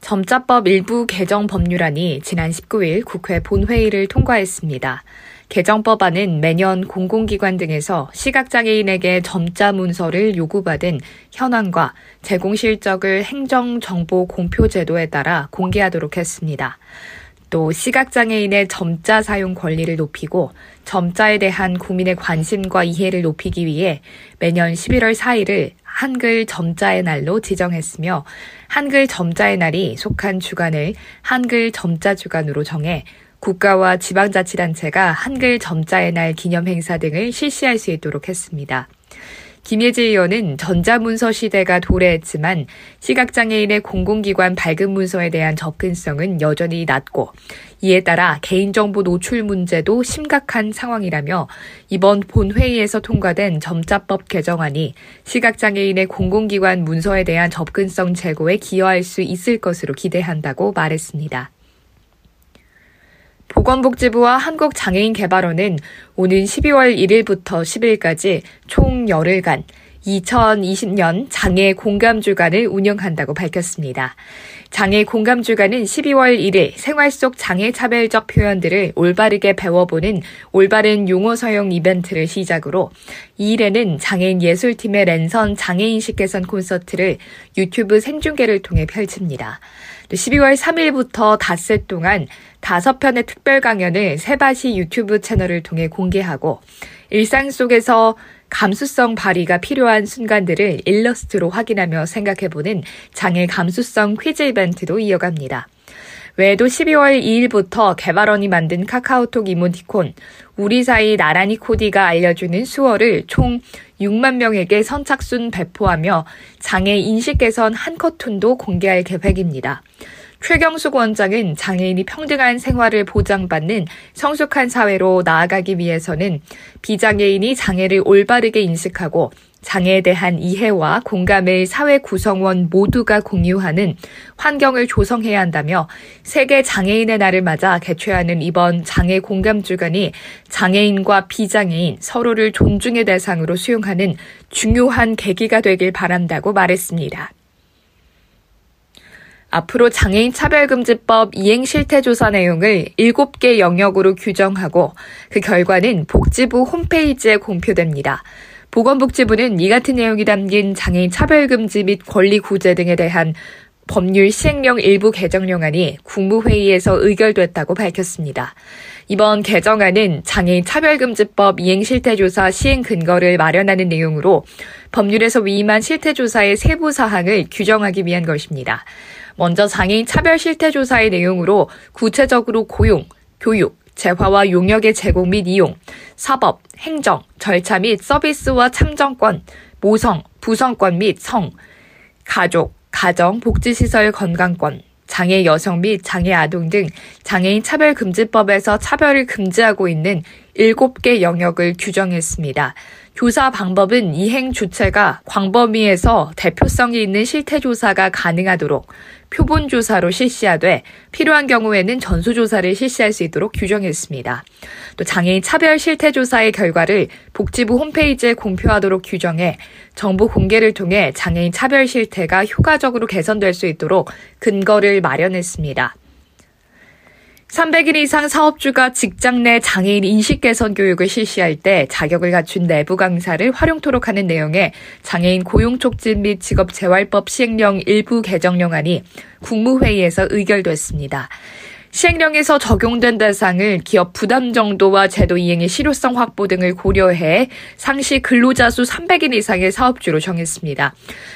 점자법 일부 개정 법률안이 지난 19일 국회 본회의를 통과했습니다. 개정법안은 매년 공공기관 등에서 시각장애인에게 점자 문서를 요구받은 현황과 제공 실적을 행정정보 공표 제도에 따라 공개하도록 했습니다. 또 시각장애인의 점자 사용 권리를 높이고 점자에 대한 국민의 관심과 이해를 높이기 위해 매년 11월 4일을 한글 점자의 날로 지정했으며 한글 점자의 날이 속한 주간을 한글 점자 주간으로 정해 국가와 지방자치단체가 한글 점자의 날 기념 행사 등을 실시할 수 있도록 했습니다. 김예지 의원은 전자문서 시대가 도래했지만 시각장애인의 공공기관 발급 문서에 대한 접근성은 여전히 낮고 이에 따라 개인정보 노출 문제도 심각한 상황이라며 이번 본회의에서 통과된 점자법 개정안이 시각장애인의 공공기관 문서에 대한 접근성 제고에 기여할 수 있을 것으로 기대한다고 말했습니다. 보건복지부와 한국장애인개발원은 오는 12월 1일부터 10일까지 총 열흘간 2020년 장애 공감 주간을 운영한다고 밝혔습니다. 장애 공감 주간은 12월 1일 생활 속 장애 차별적 표현들을 올바르게 배워보는 올바른 용어 사용 이벤트를 시작으로 2일에는 장애인 예술팀의 랜선 장애인식 개선 콘서트를 유튜브 생중계를 통해 펼칩니다. 12월 3일부터 닷새 동안 5편의 특별 강연을 세바시 유튜브 채널을 통해 공개하고 일상 속에서 감수성 발휘가 필요한 순간들을 일러스트로 확인하며 생각해보는 장애 감수성 퀴즈 이벤트도 이어갑니다. 외에도 12월 2일부터 개발원이 만든 카카오톡 이모티콘 우리 사이 나란히 코디가 알려주는 수어를 총 6만 명에게 선착순 배포하며 장애 인식 개선 한커튼도 공개할 계획입니다. 최경숙 원장은 장애인이 평등한 생활을 보장받는 성숙한 사회로 나아가기 위해서는 비장애인이 장애를 올바르게 인식하고 장애에 대한 이해와 공감을 사회 구성원 모두가 공유하는 환경을 조성해야 한다며 세계 장애인의 날을 맞아 개최하는 이번 장애 공감 주간이 장애인과 비장애인 서로를 존중의 대상으로 수용하는 중요한 계기가 되길 바란다고 말했습니다. 앞으로 장애인 차별금지법 이행 실태 조사 내용을 7개 영역으로 규정하고 그 결과는 복지부 홈페이지에 공표됩니다. 보건복지부는 이 같은 내용이 담긴 장애인 차별금지 및 권리 구제 등에 대한 법률 시행령 일부 개정령안이 국무회의에서 의결됐다고 밝혔습니다. 이번 개정안은 장애인 차별금지법 이행 실태조사 시행 근거를 마련하는 내용으로 법률에서 위임한 실태조사의 세부 사항을 규정하기 위한 것입니다. 먼저 장애인 차별 실태조사의 내용으로 구체적으로 고용, 교육, 재화와 용역의 제공 및 이용, 사법, 행정, 절차 및 서비스와 참정권, 모성, 부성권 및 성, 가족, 가정, 복지시설 건강권, 장애 여성 및 장애 아동 등 장애인 차별금지법에서 차별을 금지하고 있는 7개 영역을 규정했습니다. 조사 방법은 이행 주체가 광범위에서 대표성이 있는 실태 조사가 가능하도록 표본 조사로 실시하되 필요한 경우에는 전수 조사를 실시할 수 있도록 규정했습니다. 또 장애인 차별 실태 조사의 결과를 복지부 홈페이지에 공표하도록 규정해 정보 공개를 통해 장애인 차별 실태가 효과적으로 개선될 수 있도록 근거를 마련했습니다. 300일 이상 사업주가 직장 내 장애인 인식 개선 교육을 실시할 때 자격을 갖춘 내부 강사를 활용토록 하는 내용의 장애인 고용 촉진 및 직업 재활법 시행령 일부 개정령안이 국무회의에서 의결됐습니다. 시행령에서 적용된 대상을 기업 부담 정도와 제도 이행의 실효성 확보 등을 고려해 상시 근로자 수 300인 이상의 사업주로 정했습니다.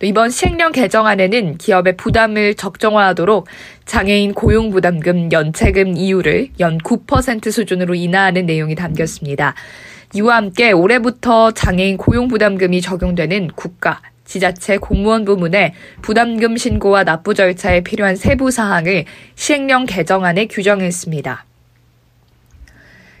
또 이번 시행령 개정안에는 기업의 부담을 적정화하도록 장애인 고용부담금 연체금 이율을 연 9% 수준으로 인하하는 내용이 담겼습니다. 이와 함께 올해부터 장애인 고용부담금이 적용되는 국가, 지자체 공무원 부문의 부담금 신고와 납부 절차에 필요한 세부 사항을 시행령 개정안에 규정했습니다.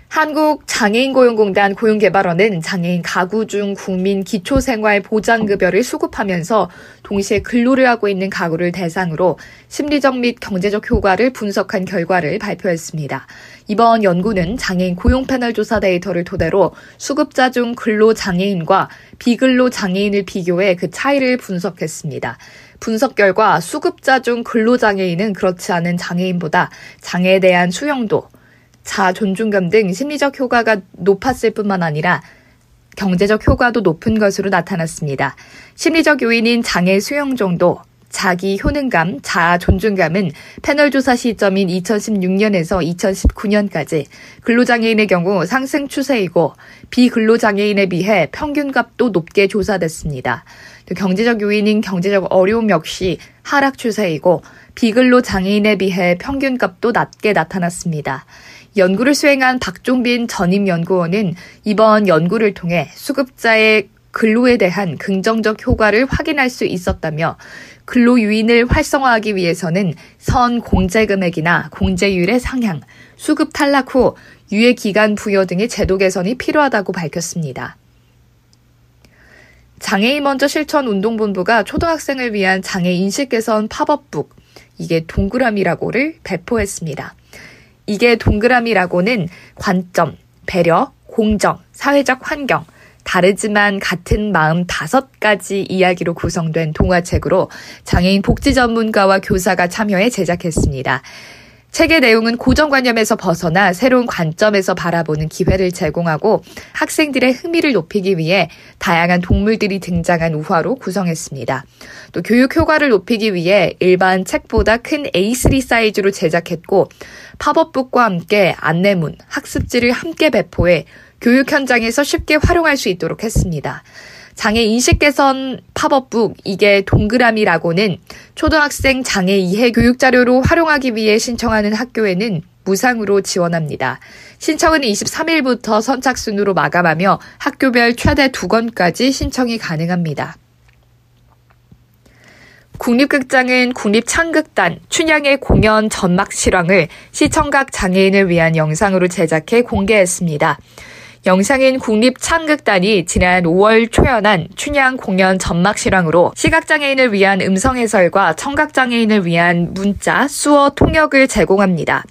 한국장애인고용공단 고용개발원은 장애인 가구 중 국민 기초생활 보장급여를 수급하면서 동시에 근로를 하고 있는 가구를 대상으로 심리적 및 경제적 효과를 분석한 결과를 발표했습니다. 이번 연구는 장애인 고용 패널 조사 데이터를 토대로 수급자 중 근로 장애인과 비근로 장애인을 비교해 그 차이를 분석했습니다. 분석 결과 수급자 중 근로장애인은 그렇지 않은 장애인보다 장애에 대한 수용도, 자 존중감 등 심리적 효과가 높았을 뿐만 아니라 경제적 효과도 높은 것으로 나타났습니다. 심리적 요인인 장애 수용 정도, 자기 효능감, 자아 존중감은 패널 조사 시점인 2016년에서 2019년까지 근로장애인의 경우 상승 추세이고 비근로장애인에 비해 평균값도 높게 조사됐습니다. 경제적 요인인 경제적 어려움 역시 하락 추세이고 비근로 장애인에 비해 평균값도 낮게 나타났습니다. 연구를 수행한 박종빈 전임 연구원은 이번 연구를 통해 수급자의 근로에 대한 긍정적 효과를 확인할 수 있었다며 근로 유인을 활성화하기 위해서는 선 공제 금액이나 공제율의 상향, 수급 탈락 후 유예 기간 부여 등의 제도 개선이 필요하다고 밝혔습니다. 장애인 먼저 실천 운동본부가 초등학생을 위한 장애 인식 개선 팝업북 이게 동그라미라고를 배포했습니다. 이게 동그라미라고는 관점, 배려, 공정, 사회적 환경, 다르지만 같은 마음 다섯 가지 이야기로 구성된 동화책으로 장애인 복지 전문가와 교사가 참여해 제작했습니다. 책의 내용은 고정관념에서 벗어나 새로운 관점에서 바라보는 기회를 제공하고 학생들의 흥미를 높이기 위해 다양한 동물들이 등장한 우화로 구성했습니다. 또 교육 효과를 높이기 위해 일반 책보다 큰 A3 사이즈로 제작했고 팝업북과 함께 안내문, 학습지를 함께 배포해 교육 현장에서 쉽게 활용할 수 있도록 했습니다. 장애 인식 개선 팝업북 이게 동그라미라고는 초등학생 장애 이해 교육 자료로 활용하기 위해 신청하는 학교에는 무상으로 지원합니다. 신청은 23일부터 선착순으로 마감하며 학교별 최대 두 건까지 신청이 가능합니다. 국립극장은 국립창극단 춘향의 공연 전막 실황을 시청각 장애인을 위한 영상으로 제작해 공개했습니다. 영상인 국립창극단이 지난 5월 초연한 춘향 공연 전막 실황으로 시각장애인을 위한 음성 해설과 청각장애인을 위한 문자, 수어 통역을 제공합니다.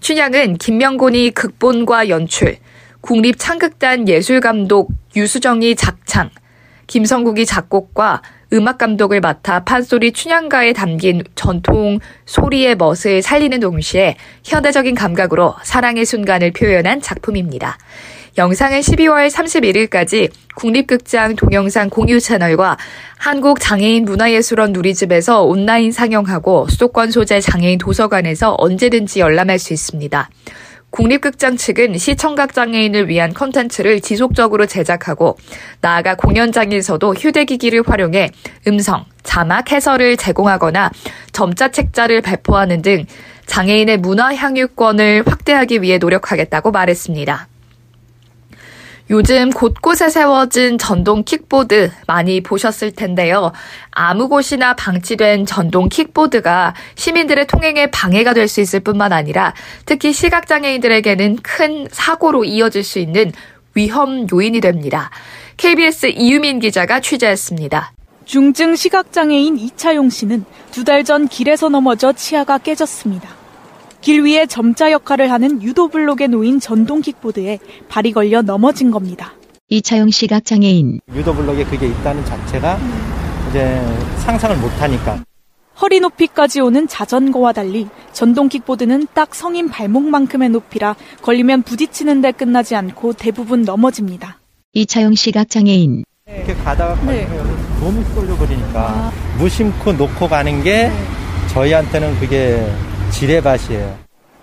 춘향은 김명곤이 극본과 연출, 국립창극단 예술감독 유수정이 작창, 김성국이 작곡과 음악 감독을 맡아 판소리 춘향가에 담긴 전통 소리의 멋을 살리는 동시에 현대적인 감각으로 사랑의 순간을 표현한 작품입니다. 영상은 12월 31일까지 국립극장 동영상 공유 채널과 한국장애인 문화예술원 누리집에서 온라인 상영하고 수도권 소재 장애인 도서관에서 언제든지 열람할 수 있습니다. 국립극장 측은 시청각 장애인을 위한 컨텐츠를 지속적으로 제작하고 나아가 공연장에서도 휴대기기를 활용해 음성, 자막 해설을 제공하거나 점자 책자를 배포하는 등 장애인의 문화 향유권을 확대하기 위해 노력하겠다고 말했습니다. 요즘 곳곳에 세워진 전동 킥보드 많이 보셨을 텐데요. 아무 곳이나 방치된 전동 킥보드가 시민들의 통행에 방해가 될 수 있을 뿐만 아니라 특히 시각장애인들에게는 큰 사고로 이어질 수 있는 위험 요인이 됩니다. KBS 이유민 기자가 취재했습니다. 중증 시각장애인 이차용 씨는 두 달 전 길에서 넘어져 치아가 깨졌습니다. 길 위에 점자 역할을 하는 유도 블록에 놓인 전동 킥보드에 발이 걸려 넘어진 겁니다. 이차용 시각장애인. 유도 블록에 그게 있다는 자체가 이제 상상을 못하니까. 허리 높이까지 오는 자전거와 달리 전동 킥보드는 딱 성인 발목만큼의 높이라 걸리면 부딪히는 데 끝나지 않고 대부분 넘어집니다. 이차용 시각장애인. 이렇게 가다가 네. 몸이 쏠려버리니까 아. 무심코 놓고 가는 게 네. 저희한테는 그게 지뢰밭이에요.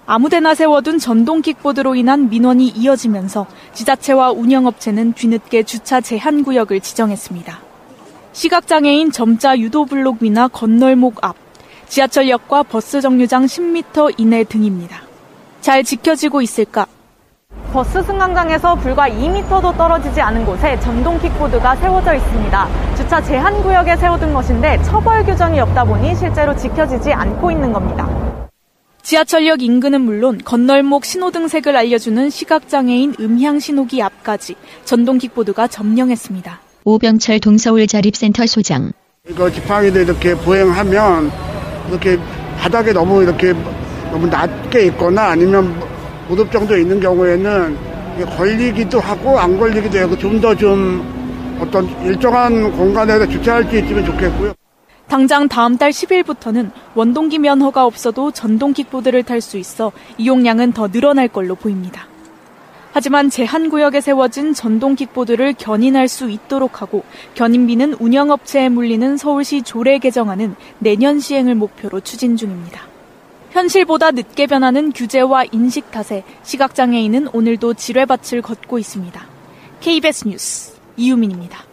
아무데나 세워둔 전동 킥보드로 인한 민원이 이어지면서 지자체와 운영업체는 뒤늦게 주차 제한 구역을 지정했습니다. 시각장애인 점자 유도 블록 위나 건널목 앞, 지하철역과 버스 정류장 10m 이내 등입니다. 잘 지켜지고 있을까? 버스 승강장에서 불과 2m도 떨어지지 않은 곳에 전동 킥보드가 세워져 있습니다. 주차 제한 구역에 세워둔 것인데 처벌 규정이 없다 보니 실제로 지켜지지 않고 있는 겁니다. 지하철역 인근은 물론 건널목 신호등색을 알려주는 시각장애인 음향 신호기 앞까지 전동 킥보드가 점령했습니다. 오병철 동서울 자립센터 소장. 이거 지팡이도 이렇게 보행하면 이렇게 바닥에 너무 이렇게 너무 낮게 있거나 아니면 무릎 정도 있는 경우에는 걸리기도 하고 안 걸리기도 하고 좀 더좀 좀 어떤 일정한 공간에서 주차할 수 있으면 좋겠고요. 당장 다음 달 10일부터는 원동기 면허가 없어도 전동 킥보드를 탈 수 있어 이용량은 더 늘어날 걸로 보입니다. 하지만 제한구역에 세워진 전동 킥보드를 견인할 수 있도록 하고 견인비는 운영업체에 물리는 서울시 조례 개정안은 내년 시행을 목표로 추진 중입니다. 현실보다 늦게 변하는 규제와 인식 탓에 시각장애인은 오늘도 지뢰밭을 걷고 있습니다. KBS 뉴스 이유민입니다.